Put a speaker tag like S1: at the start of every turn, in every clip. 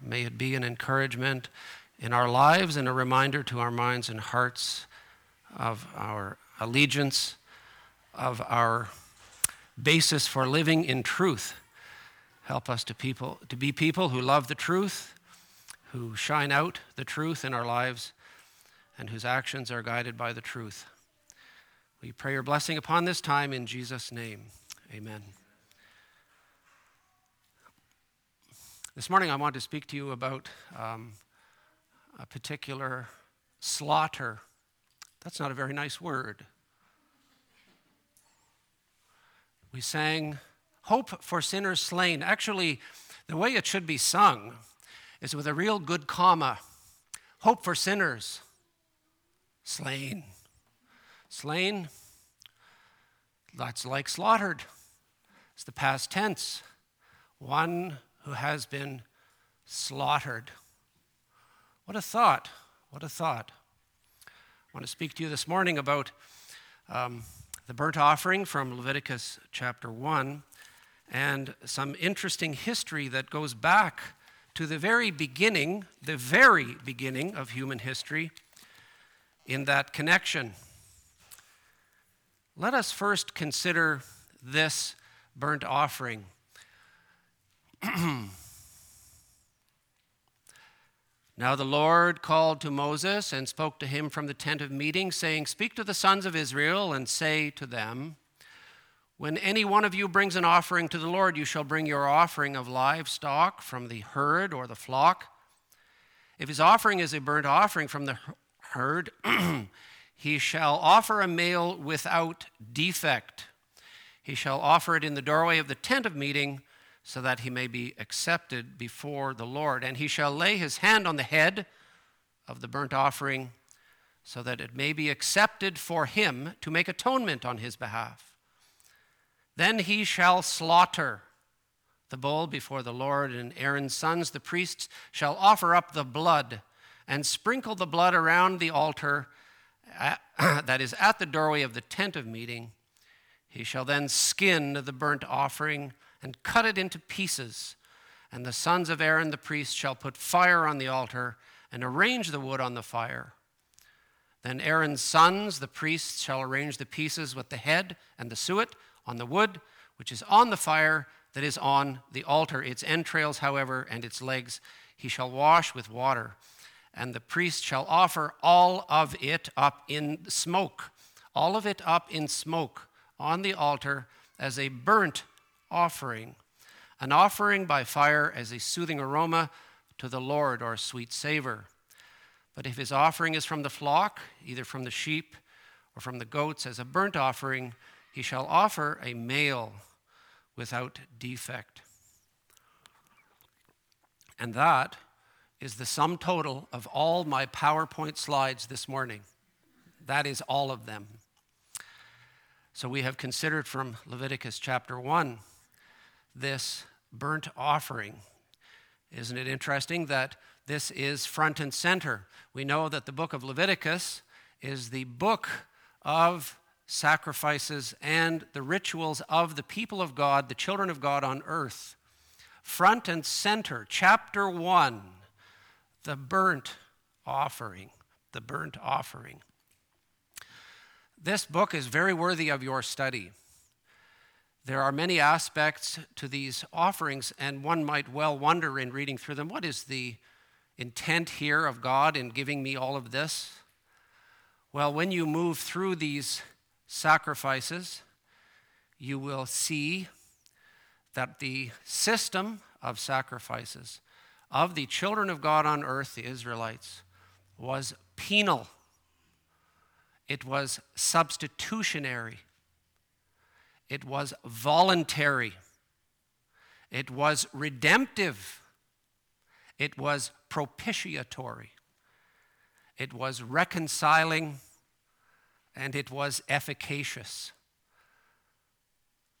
S1: May it be an encouragement in our lives and a reminder to our minds and hearts of our allegiance, of our basis for living in truth. Help us to, people, to be people who love the truth, who shine out the truth in our lives, and whose actions are guided by the truth. We pray your blessing upon this time in Jesus' name. Amen. This morning, I want to speak to you about um, a particular slaughter. That's not a very nice word. We sang Hope for Sinners Slain. Actually, the way it should be sung is with a real good comma Hope for Sinners Slain. Slain, that's like slaughtered. It's the past tense. One who has been slaughtered. What a thought! What a thought. I want to speak to you this morning about um, the burnt offering from Leviticus chapter 1 and some interesting history that goes back to the very beginning, the very beginning of human history in that connection. Let us first consider this burnt offering. now the Lord called to Moses and spoke to him from the tent of meeting, saying, Speak to the sons of Israel and say to them, When any one of you brings an offering to the Lord, you shall bring your offering of livestock from the herd or the flock. If his offering is a burnt offering from the herd, he shall offer a male without defect. He shall offer it in the doorway of the tent of meeting so that he may be accepted before the Lord. And he shall lay his hand on the head of the burnt offering, so that it may be accepted for him to make atonement on his behalf. Then he shall slaughter the bull before the Lord, and Aaron's sons, the priests, shall offer up the blood and sprinkle the blood around the altar that is at the doorway of the tent of meeting. He shall then skin the burnt offering and cut it into pieces. And the sons of Aaron the priest shall put fire on the altar and arrange the wood on the fire. Then Aaron's sons, the priests, shall arrange the pieces with the head and the suet on the wood, which is on the fire that is on the altar. Its entrails, however, and its legs he shall wash with water. And the priest shall offer all of it up in smoke, all of it up in smoke on the altar as a burnt offering, an offering by fire as a soothing aroma to the Lord or a sweet savor. But if his offering is from the flock, either from the sheep or from the goats as a burnt offering, he shall offer a male without defect. And that is the sum total of all my PowerPoint slides this morning. That is all of them. So we have considered from Leviticus chapter 1 this burnt offering. Isn't it interesting that this is front and center? We know that the book of Leviticus is the book of sacrifices and the rituals of the people of God, the children of God on earth. Front and center, chapter 1, the burnt offering. The burnt offering. This book is very worthy of your study. There are many aspects to these offerings, and one might well wonder in reading through them what is the intent here of God in giving me all of this? Well, when you move through these sacrifices, you will see that the system of sacrifices of the children of God on earth, the Israelites, was penal, it was substitutionary. It was voluntary. It was redemptive. It was propitiatory. It was reconciling. And it was efficacious.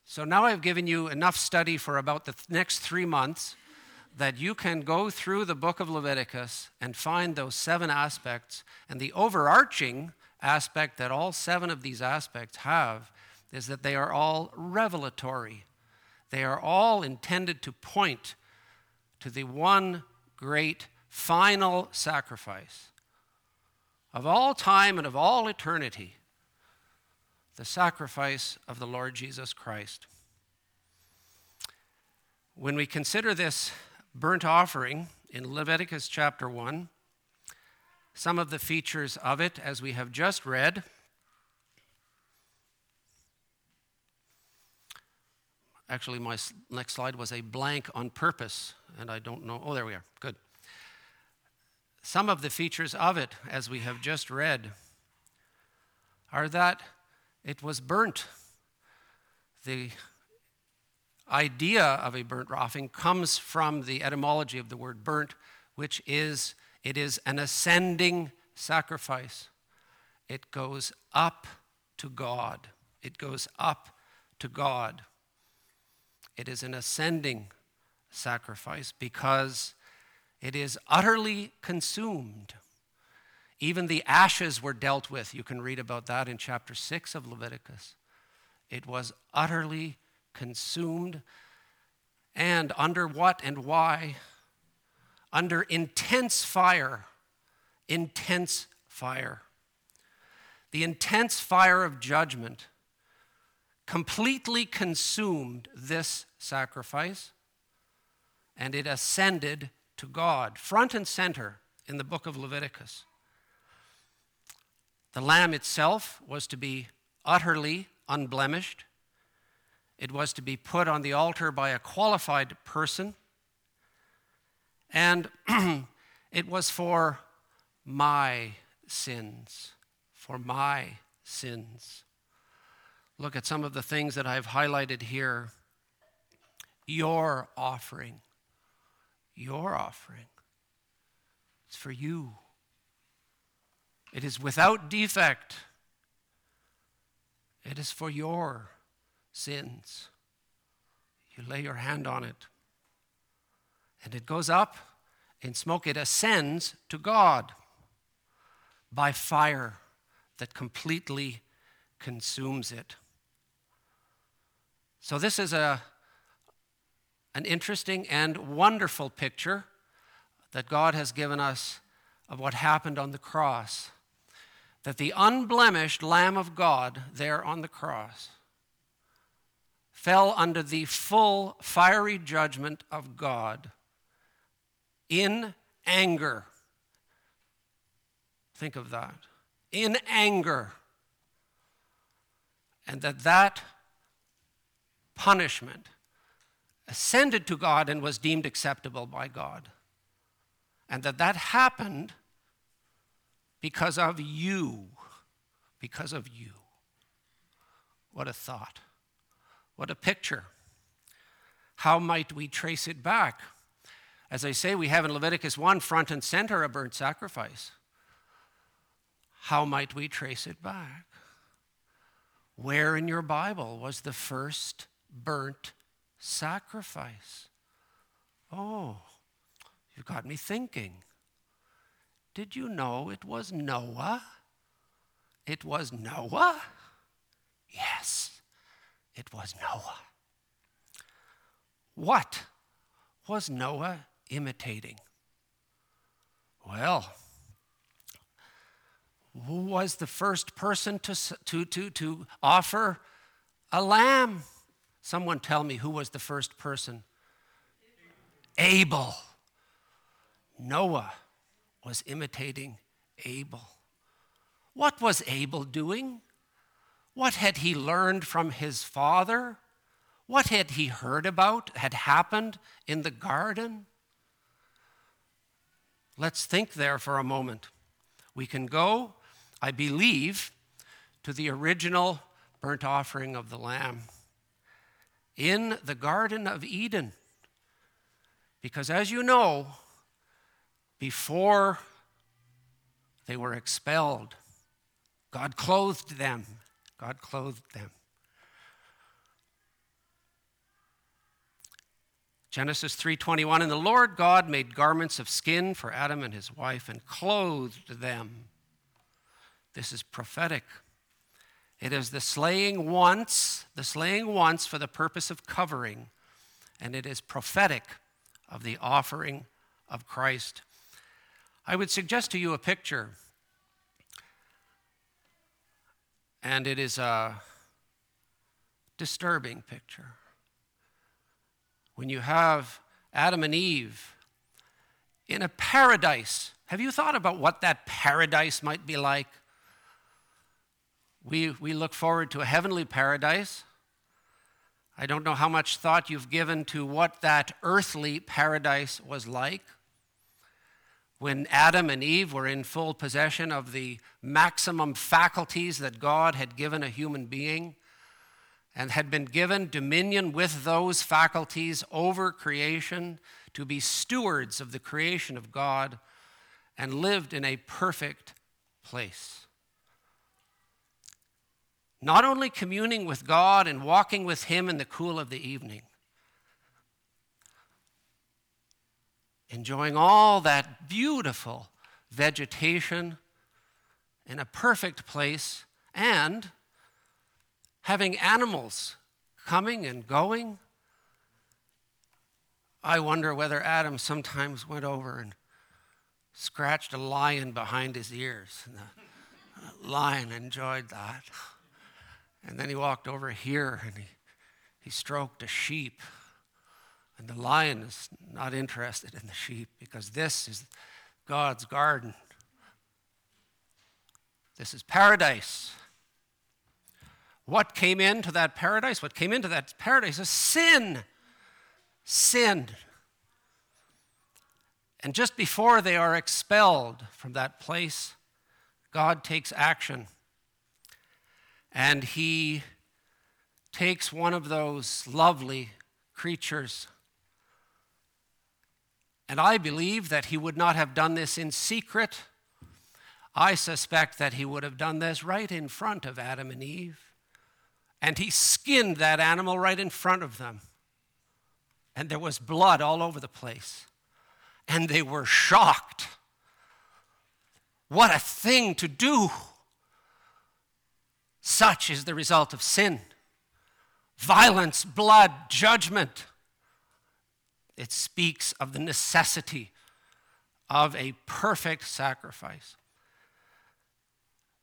S1: So now I've given you enough study for about the next three months that you can go through the book of Leviticus and find those seven aspects. And the overarching aspect that all seven of these aspects have is that they are all revelatory. They are all intended to point to the one great final sacrifice of all time and of all eternity the sacrifice of the Lord Jesus Christ. When we consider this burnt offering in Leviticus chapter 1, some of the features of it, as we have just read, Actually, my next slide was a blank on purpose, and I don't know. Oh, there we are. Good. Some of the features of it, as we have just read, are that it was burnt. The idea of a burnt offering comes from the etymology of the word burnt, which is it is an ascending sacrifice. It goes up to God. It goes up to God. It is an ascending sacrifice because it is utterly consumed. Even the ashes were dealt with. You can read about that in chapter 6 of Leviticus. It was utterly consumed. And under what and why? Under intense fire. Intense fire. The intense fire of judgment completely consumed this sacrifice and it ascended to God, front and center in the book of Leviticus. The lamb itself was to be utterly unblemished. It was to be put on the altar by a qualified person. And it was for my sins, for my sins look at some of the things that I've highlighted here. Your offering, your offering, it's for you. It is without defect. It is for your sins. You lay your hand on it, and it goes up in smoke. It ascends to God by fire that completely consumes it. So, this is a, an interesting and wonderful picture that God has given us of what happened on the cross. That the unblemished Lamb of God there on the cross fell under the full fiery judgment of God in anger. Think of that. In anger. And that that punishment ascended to God and was deemed acceptable by God. And that that happened because of you. Because of you. What a thought. What a picture. How might we trace it back? As I say, we have in Leviticus 1 front and center a burnt sacrifice. How might we trace it back? Where in your Bible was the first burnt sacrifice. Oh, you've got me thinking. Did you know it was Noah? It was Noah? Yes, it was Noah. What was Noah imitating? Well, who was the first person to, to, to, to offer a lamb? Someone tell me who was the first person? Abel. Noah was imitating Abel. What was Abel doing? What had he learned from his father? What had he heard about had happened in the garden? Let's think there for a moment. We can go, I believe, to the original burnt offering of the Lamb in the Garden of Eden. Because as you know, before they were expelled, God clothed them. God clothed them. Genesis 3:21 and the Lord God made garments of skin for Adam and his wife and clothed them. This is prophetic. It is the slaying once, the slaying once for the purpose of covering, and it is prophetic of the offering of Christ. I would suggest to you a picture, and it is a disturbing picture. When you have Adam and Eve in a paradise, have you thought about what that paradise might be like? We, we look forward to a heavenly paradise. I don't know how much thought you've given to what that earthly paradise was like. When Adam and Eve were in full possession of the maximum faculties that God had given a human being and had been given dominion with those faculties over creation to be stewards of the creation of God and lived in a perfect place. Not only communing with God and walking with Him in the cool of the evening, enjoying all that beautiful vegetation in a perfect place, and having animals coming and going. I wonder whether Adam sometimes went over and scratched a lion behind his ears. And the lion enjoyed that. And then he walked over here and he, he stroked a sheep. And the lion is not interested in the sheep because this is God's garden. This is paradise. What came into that paradise? What came into that paradise is sin. Sin. And just before they are expelled from that place, God takes action. And he takes one of those lovely creatures. And I believe that he would not have done this in secret. I suspect that he would have done this right in front of Adam and Eve. And he skinned that animal right in front of them. And there was blood all over the place and they were shocked. What a thing to do! Such is the result of sin violence, blood, judgment. It speaks of the necessity of a perfect sacrifice.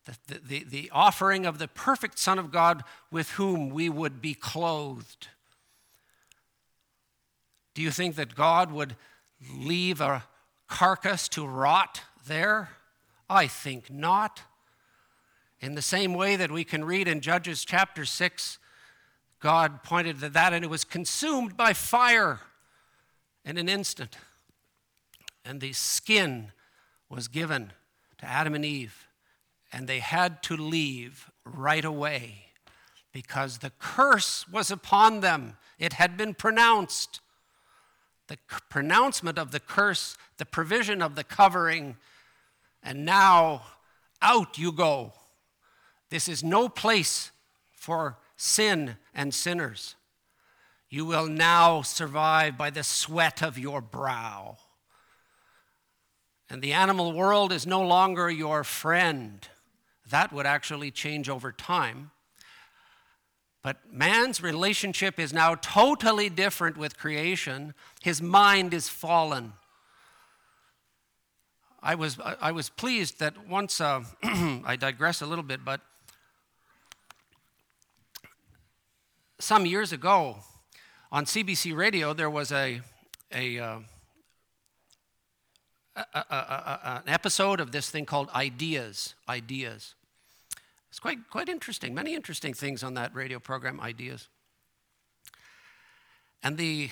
S1: The, the, the, offering of the perfect Son of God with whom we would be clothed. Do you think that God would leave a carcass to rot there? I think not. In the same way that we can read in Judges chapter 6, God pointed to that and it was consumed by fire in an instant. And the skin was given to Adam and Eve, and they had to leave right away because the curse was upon them. It had been pronounced the pronouncement of the curse, the provision of the covering, and now out you go. This is no place for sin and sinners. You will now survive by the sweat of your brow. And the animal world is no longer your friend. That would actually change over time. But man's relationship is now totally different with creation. His mind is fallen. I was, I was pleased that once, uh, I digress a little bit, but some years ago on CBC Radio, there was a, a, uh, a, a, an episode of this thing called Ideas. Ideas. It's quite, quite interesting. Many interesting things on that radio program, Ideas. And the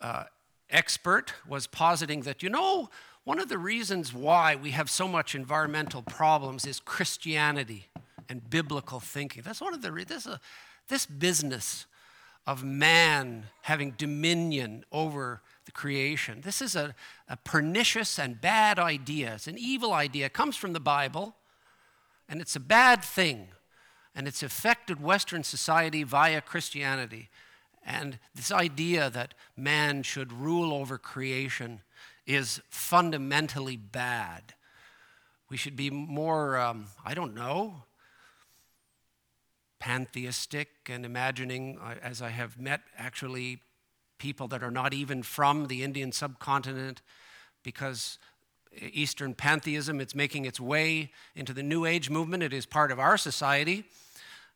S1: uh, expert was positing that, you know, one of the reasons why we have so much environmental problems is Christianity and biblical thinking. That's one of the this, uh, this business of man having dominion over the creation. This is a, a pernicious and bad idea. It's an evil idea. It comes from the Bible. And it's a bad thing. And it's affected Western society via Christianity. And this idea that man should rule over creation is fundamentally bad. We should be more, um, I don't know, pantheistic and imagining, uh, as I have met actually people that are not even from the Indian subcontinent because Eastern pantheism, it's making its way into the New Age movement. It is part of our society.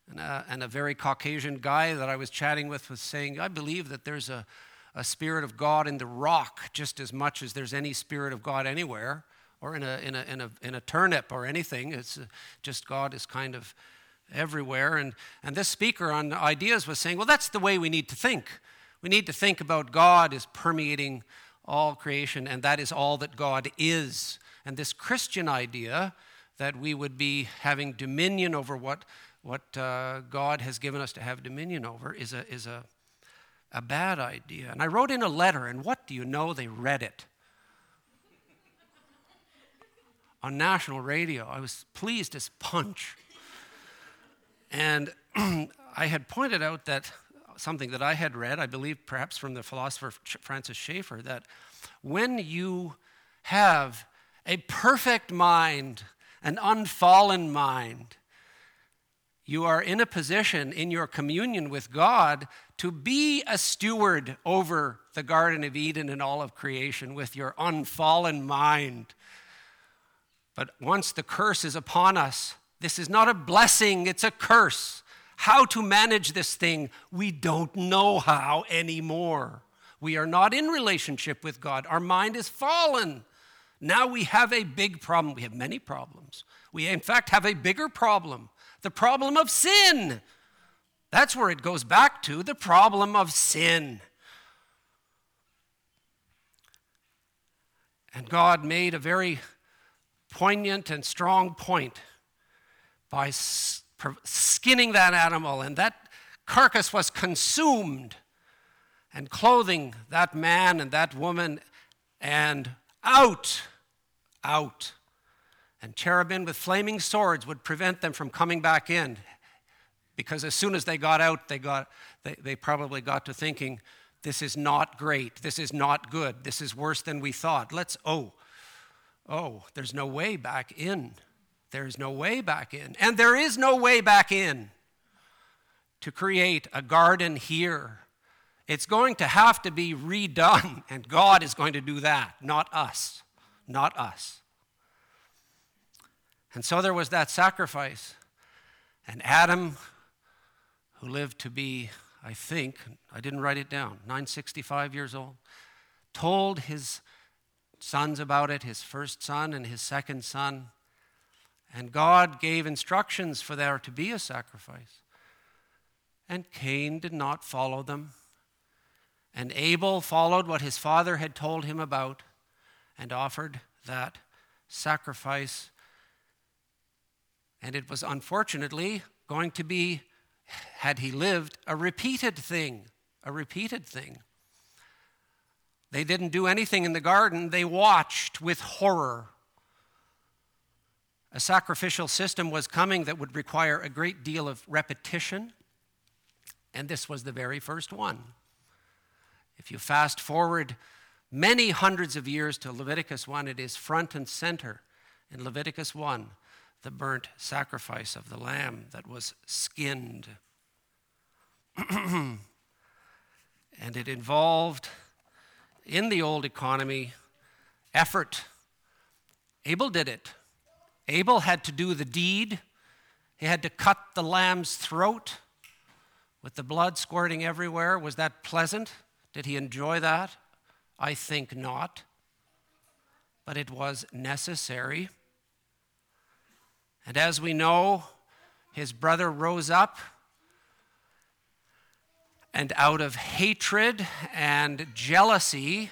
S1: And a, and a very Caucasian guy that I was chatting with was saying, I believe that there's a, a spirit of God in the rock just as much as there's any spirit of God anywhere or in a, in a, in a, in a turnip or anything. It's just God is kind of everywhere. And, and this speaker on ideas was saying, well, that's the way we need to think. We need to think about God as permeating all creation, and that is all that God is. And this Christian idea that we would be having dominion over what, what uh, God has given us to have dominion over is, a, is a, a bad idea. And I wrote in a letter, and what do you know? They read it. On national radio. I was pleased as punch. And I had pointed out that something that I had read, I believe perhaps from the philosopher Francis Schaeffer, that when you have a perfect mind, an unfallen mind, you are in a position in your communion with God to be a steward over the Garden of Eden and all of creation with your unfallen mind. But once the curse is upon us, this is not a blessing, it's a curse. How to manage this thing, we don't know how anymore. We are not in relationship with God. Our mind is fallen. Now we have a big problem. We have many problems. We, in fact, have a bigger problem the problem of sin. That's where it goes back to the problem of sin. And God made a very poignant and strong point by skinning that animal, and that carcass was consumed, and clothing that man and that woman, and out, out. And cherubim with flaming swords would prevent them from coming back in. Because as soon as they got out, they, got, they, they probably got to thinking, this is not great. This is not good. This is worse than we thought. Let's, oh, oh, there's no way back in. There is no way back in. And there is no way back in to create a garden here. It's going to have to be redone, and God is going to do that, not us. Not us. And so there was that sacrifice. And Adam, who lived to be, I think, I didn't write it down, 965 years old, told his sons about it, his first son and his second son. And God gave instructions for there to be a sacrifice. And Cain did not follow them. And Abel followed what his father had told him about and offered that sacrifice. And it was unfortunately going to be, had he lived, a repeated thing. A repeated thing. They didn't do anything in the garden, they watched with horror a sacrificial system was coming that would require a great deal of repetition, and this was the very first one. If you fast forward many hundreds of years to Leviticus 1, it is front and center in Leviticus 1 the burnt sacrifice of the lamb that was skinned. and it involved, in the old economy, effort. Abel did it. Abel had to do the deed. He had to cut the lamb's throat with the blood squirting everywhere. Was that pleasant? Did he enjoy that? I think not. But it was necessary. And as we know, his brother rose up, and out of hatred and jealousy,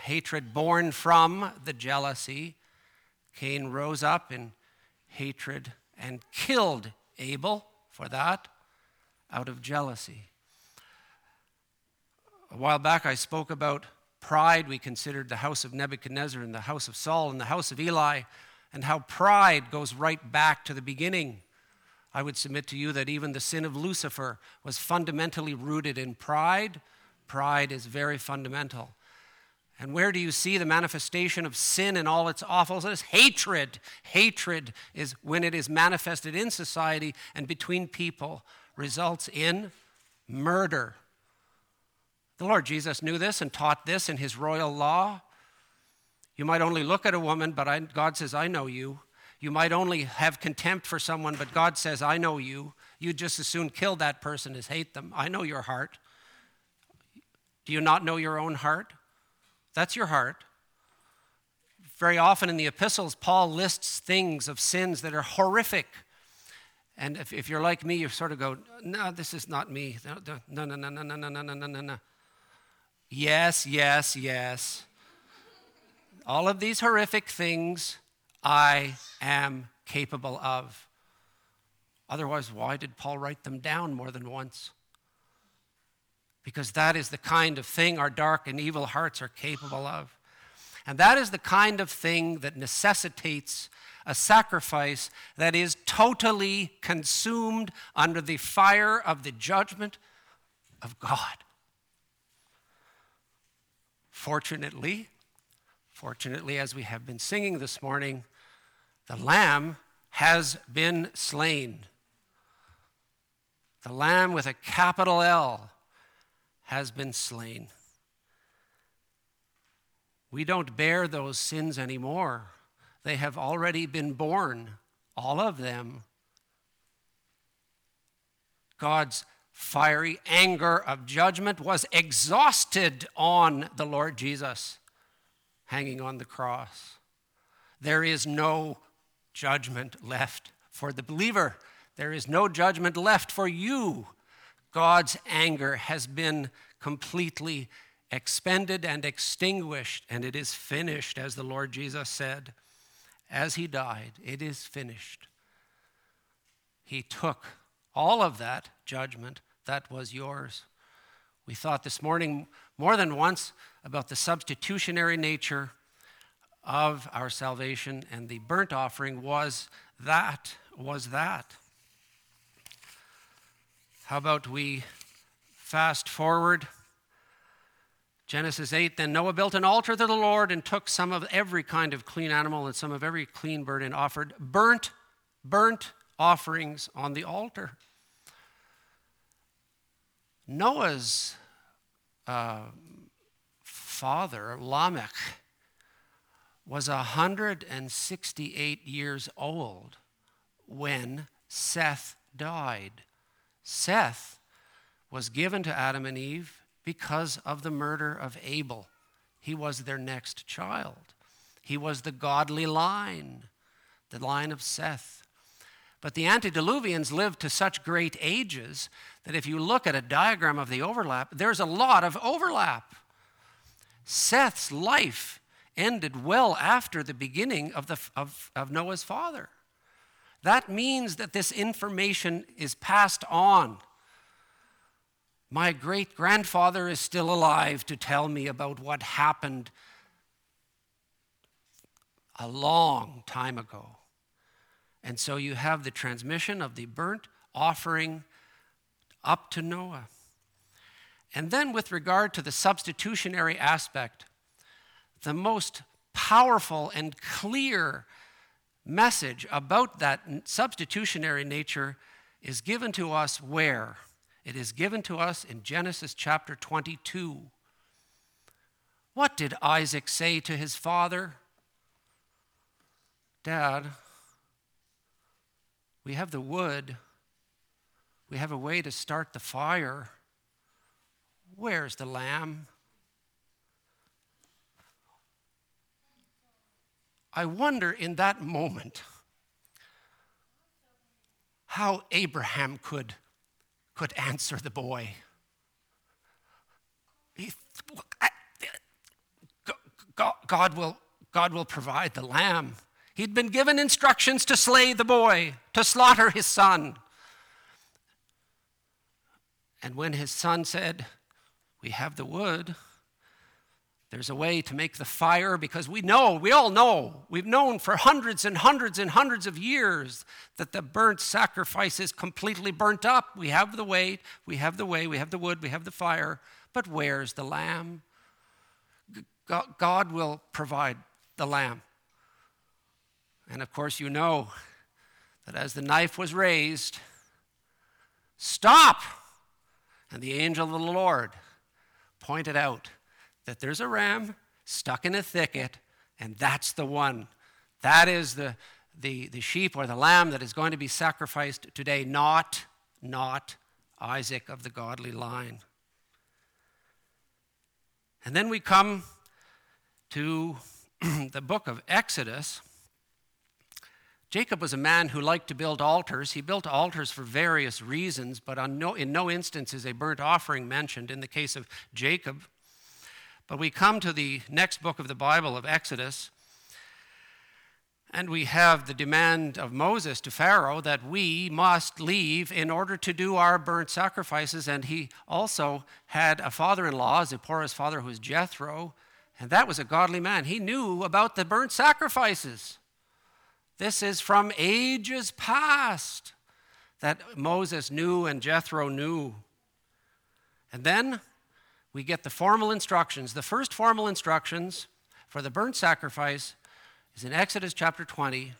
S1: hatred born from the jealousy, Cain rose up in hatred and killed Abel for that out of jealousy. A while back, I spoke about pride. We considered the house of Nebuchadnezzar and the house of Saul and the house of Eli, and how pride goes right back to the beginning. I would submit to you that even the sin of Lucifer was fundamentally rooted in pride. Pride is very fundamental. And where do you see the manifestation of sin and all its awfulness? Hatred. Hatred is when it is manifested in society and between people, results in murder. The Lord Jesus knew this and taught this in his royal law. You might only look at a woman, but I, God says, I know you. You might only have contempt for someone, but God says, I know you. You'd just as soon kill that person as hate them. I know your heart. Do you not know your own heart? That's your heart. Very often in the epistles, Paul lists things of sins that are horrific. And if, if you're like me, you sort of go, no, this is not me. No, no, no, no, no, no, no, no, no, no. Yes, yes, yes. All of these horrific things I am capable of. Otherwise, why did Paul write them down more than once? Because that is the kind of thing our dark and evil hearts are capable of. And that is the kind of thing that necessitates a sacrifice that is totally consumed under the fire of the judgment of God. Fortunately, Fortunately, as we have been singing this morning, the Lamb has been slain. The Lamb with a capital L has been slain. We don't bear those sins anymore. They have already been borne, all of them. God's fiery anger of judgment was exhausted on the Lord Jesus hanging on the cross. There is no judgment left for the believer. There is no judgment left for you. God's anger has been completely expended and extinguished, and it is finished, as the Lord Jesus said. As he died, it is finished. He took all of that judgment that was yours. We thought this morning more than once about the substitutionary nature of our salvation, and the burnt offering was that, was that. How about we fast forward? Genesis 8 Then Noah built an altar to the Lord and took some of every kind of clean animal and some of every clean bird and offered burnt, burnt offerings on the altar. Noah's uh, father, Lamech, was 168 years old when Seth died. Seth was given to Adam and Eve because of the murder of Abel. He was their next child. He was the godly line, the line of Seth. But the antediluvians lived to such great ages that if you look at a diagram of the overlap, there's a lot of overlap. Seth's life ended well after the beginning of, the, of, of Noah's father. That means that this information is passed on. My great grandfather is still alive to tell me about what happened a long time ago. And so you have the transmission of the burnt offering up to Noah. And then, with regard to the substitutionary aspect, the most powerful and clear message about that substitutionary nature is given to us where? It is given to us in Genesis chapter 22. What did Isaac say to his father? Dad, we have the wood, we have a way to start the fire. Where's the lamb? I wonder in that moment how Abraham could, could answer the boy. He, God, will, God will provide the lamb. He'd been given instructions to slay the boy, to slaughter his son. And when his son said, we have the wood. There's a way to make the fire because we know, we all know, we've known for hundreds and hundreds and hundreds of years that the burnt sacrifice is completely burnt up. We have the way, we have the way, we have the wood, we have the fire, but where's the lamb? God will provide the lamb. And of course, you know that as the knife was raised, stop! And the angel of the Lord pointed out that there's a ram stuck in a thicket, and that's the one. That is the, the, the sheep or the lamb that is going to be sacrificed today, not, not Isaac of the godly line. And then we come to the book of Exodus. Jacob was a man who liked to build altars. He built altars for various reasons, but no, in no instance is a burnt offering mentioned in the case of Jacob. But we come to the next book of the Bible of Exodus, and we have the demand of Moses to Pharaoh that we must leave in order to do our burnt sacrifices. And he also had a father in law, Zipporah's father, who was Jethro, and that was a godly man. He knew about the burnt sacrifices. This is from ages past that Moses knew and Jethro knew. And then we get the formal instructions. The first formal instructions for the burnt sacrifice is in Exodus chapter 20.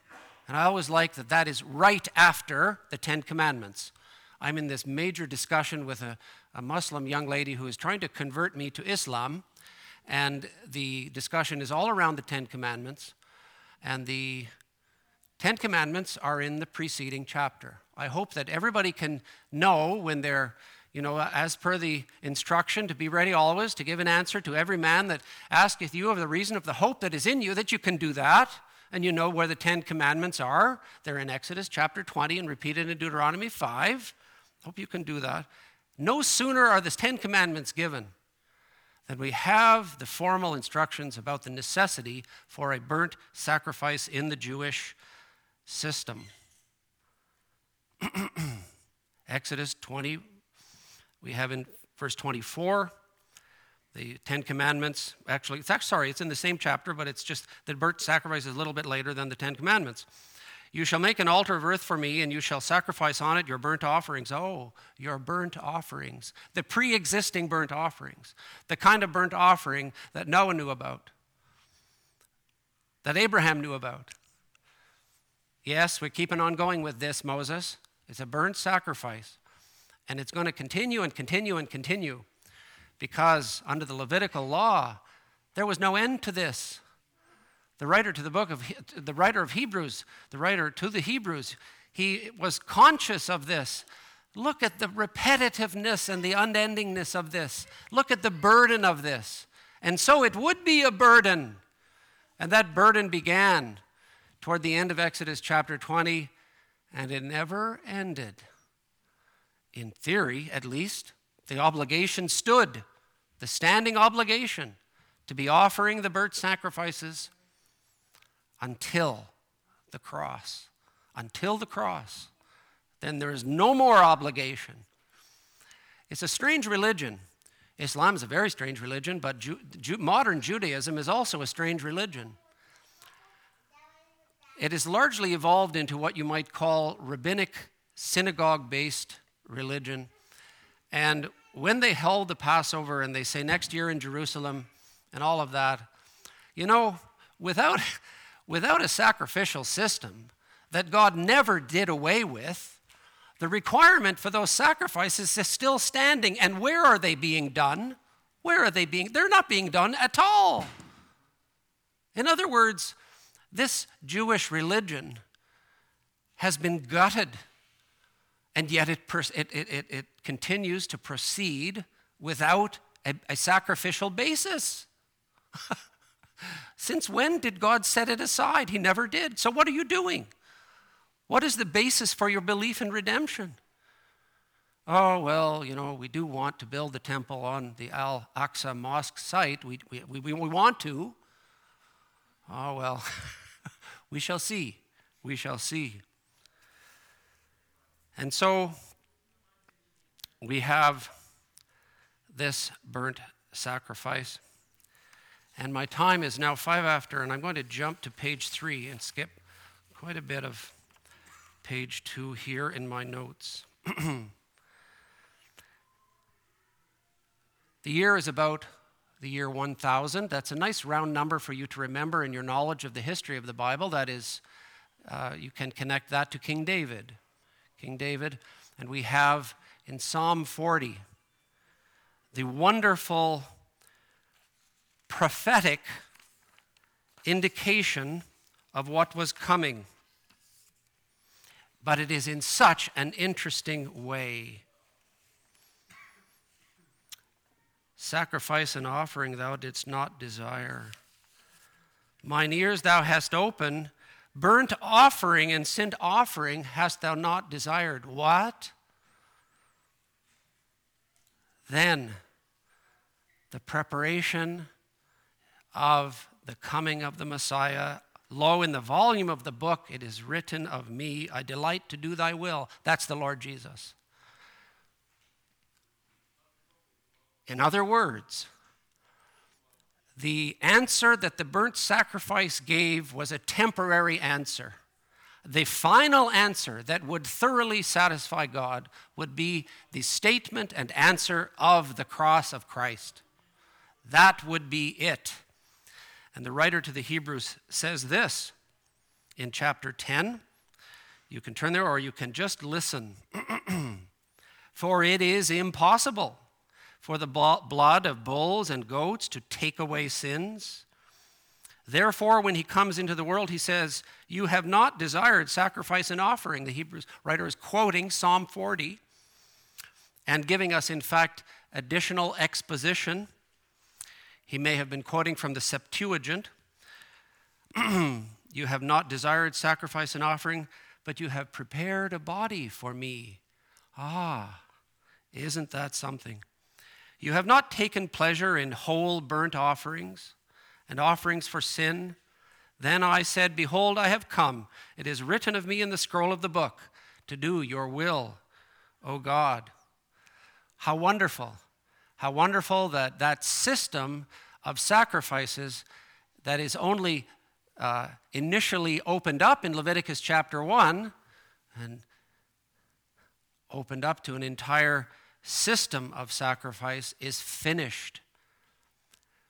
S1: And I always like that that is right after the Ten Commandments. I'm in this major discussion with a, a Muslim young lady who is trying to convert me to Islam. And the discussion is all around the Ten Commandments. And the Ten Commandments are in the preceding chapter. I hope that everybody can know when they're, you know, as per the instruction, to be ready always to give an answer to every man that asketh you of the reason of the hope that is in you, that you can do that. And you know where the Ten Commandments are. They're in Exodus chapter 20 and repeated in Deuteronomy 5. Hope you can do that. No sooner are the Ten Commandments given that we have the formal instructions about the necessity for a burnt sacrifice in the Jewish system. Exodus 20, we have in verse 24 the Ten Commandments. Actually, it's actually, sorry, it's in the same chapter, but it's just that burnt sacrifice is a little bit later than the Ten Commandments. You shall make an altar of earth for me, and you shall sacrifice on it your burnt offerings. Oh, your burnt offerings. The pre existing burnt offerings. The kind of burnt offering that Noah knew about, that Abraham knew about. Yes, we're keeping on going with this, Moses. It's a burnt sacrifice. And it's going to continue and continue and continue because under the Levitical law, there was no end to this. The writer to the book of the writer of Hebrews, the writer to the Hebrews, he was conscious of this. Look at the repetitiveness and the unendingness of this. Look at the burden of this. And so it would be a burden. And that burden began toward the end of Exodus chapter 20, and it never ended. In theory, at least, the obligation stood, the standing obligation to be offering the burnt sacrifices until the cross. Until the cross. Then there is no more obligation. It's a strange religion. Islam is a very strange religion, but Ju- Ju- modern Judaism is also a strange religion. It has largely evolved into what you might call rabbinic, synagogue based religion. And when they held the Passover and they say next year in Jerusalem and all of that, you know, without, without a sacrificial system that God never did away with, the requirement for those sacrifices is still standing. And where are they being done? Where are they being? They're not being done at all. In other words, this Jewish religion has been gutted, and yet it, it, it, it, continues to proceed without a, a sacrificial basis. Since when did God set it aside? He never did. So, what are you doing? What is the basis for your belief in redemption? Oh, well, you know, we do want to build the temple on the Al Aqsa Mosque site. We, we, we, we want to. Oh, well, we shall see. We shall see. And so we have this burnt sacrifice. And my time is now five after, and I'm going to jump to page three and skip quite a bit of page two here in my notes. the year is about the year 1000. That's a nice round number for you to remember in your knowledge of the history of the Bible. That is, uh, you can connect that to King David. King David. And we have in Psalm 40 the wonderful prophetic indication of what was coming. But it is in such an interesting way. Sacrifice and offering thou didst not desire. Mine ears thou hast opened, burnt offering and sin offering hast thou not desired. What? Then the preparation of the coming of the Messiah. Lo, in the volume of the book it is written of me, I delight to do thy will. That's the Lord Jesus. In other words, the answer that the burnt sacrifice gave was a temporary answer. The final answer that would thoroughly satisfy God would be the statement and answer of the cross of Christ. That would be it. And the writer to the Hebrews says this in chapter 10. You can turn there or you can just listen. For it is impossible for the blood of bulls and goats to take away sins. Therefore, when he comes into the world, he says, You have not desired sacrifice and offering. The Hebrews writer is quoting Psalm 40 and giving us, in fact, additional exposition he may have been quoting from the Septuagint. you have not desired sacrifice and offering, but you have prepared a body for me. Ah, isn't that something? You have not taken pleasure in whole burnt offerings and offerings for sin. Then I said, Behold, I have come. It is written of me in the scroll of the book to do your will, O God. How wonderful how wonderful that that system of sacrifices that is only uh, initially opened up in Leviticus chapter 1 and opened up to an entire system of sacrifice is finished.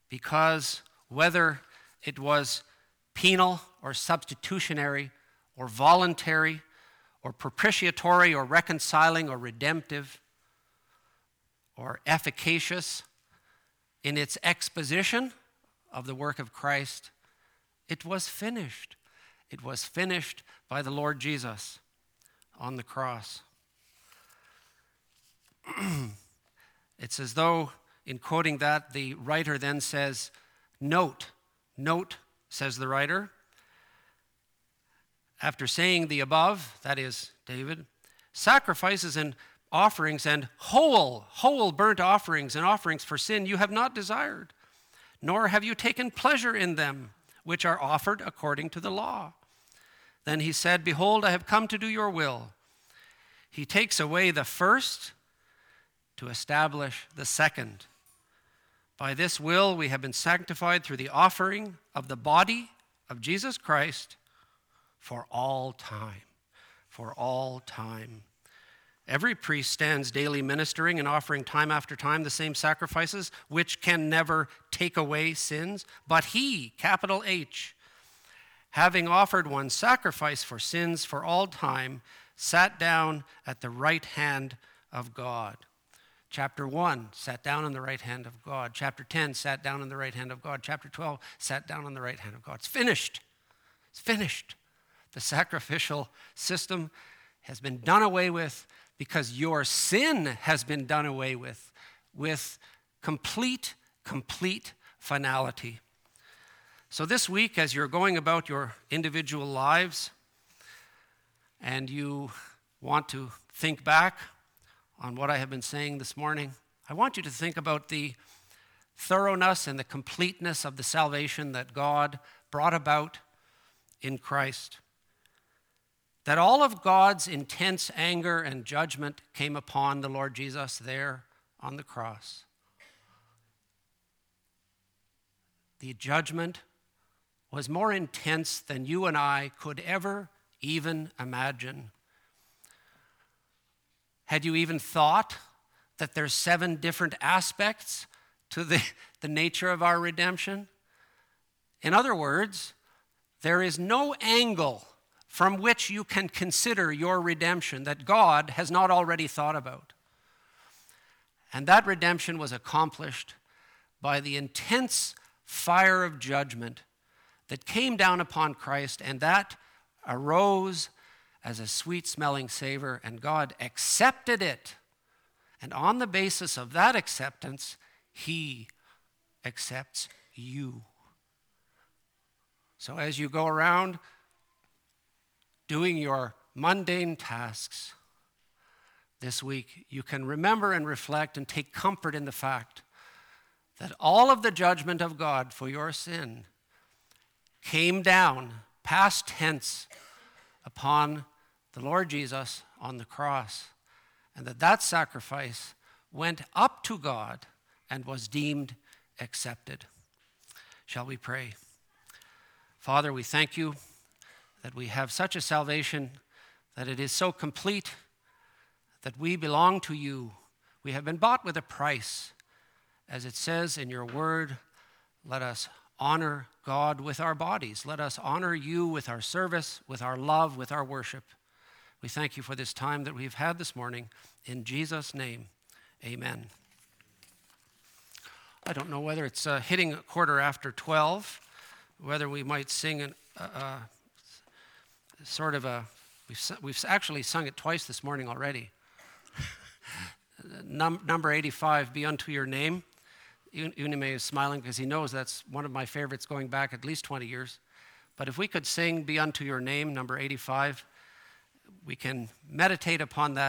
S1: Because whether it was penal or substitutionary or voluntary or propitiatory or reconciling or redemptive, or efficacious in its exposition of the work of Christ, it was finished. It was finished by the Lord Jesus on the cross. it's as though, in quoting that, the writer then says, Note, note, says the writer. After saying the above, that is, David, sacrifices and offerings and whole, whole burnt offerings and offerings for sin you have not desired, nor have you taken pleasure in them, which are offered according to the law. Then he said, Behold, I have come to do your will. He takes away the first to establish the second. By this will we have been sanctified through the offering of the body of Jesus Christ for all time. For all time. Every priest stands daily ministering and offering time after time the same sacrifices, which can never take away sins. But he, capital H, having offered one sacrifice for sins for all time, sat down at the right hand of God. Chapter 1 sat down on the right hand of God. Chapter 10 sat down on the right hand of God. Chapter 12 sat down on the right hand of God. It's finished. It's finished. The sacrificial system has been done away with because your sin has been done away with, with complete, complete finality. So, this week, as you're going about your individual lives and you want to think back on what I have been saying this morning, I want you to think about the thoroughness and the completeness of the salvation that God brought about in Christ that all of God's intense anger and judgment came upon the Lord Jesus there on the cross. The judgment was more intense than you and I could ever even imagine. Had you even thought that there's seven different aspects to the, the nature of our redemption? In other words, there is no angle from which you can consider your redemption that God has not already thought about. And that redemption was accomplished by the intense fire of judgment that came down upon Christ, and that arose as a sweet smelling savor, and God accepted it. And on the basis of that acceptance, He accepts you. So as you go around doing your mundane tasks this week, you can remember and reflect and take comfort in the fact that all of the judgment of God for your sin came down, past tense, upon the Lord Jesus on the cross, and that that sacrifice went up to God and was deemed accepted. Shall we pray? Father, we thank you that we have such a salvation, that it is so complete, that we belong to you. We have been bought with a price. As it says in your word, let us honor God with our bodies. Let us honor you with our service, with our love, with our worship. We thank you for this time that we've had this morning. In Jesus' name, amen. I don't know whether it's uh, hitting a quarter after 12, whether we might sing an, uh, uh, sort of a, we've, we've actually sung it twice this morning already. Num- number 85, Be Unto Your Name. Unime is smiling because he knows that's one of my favorites going back at least 20 years. But if we could sing Be Unto Your Name, number 85, we can meditate upon that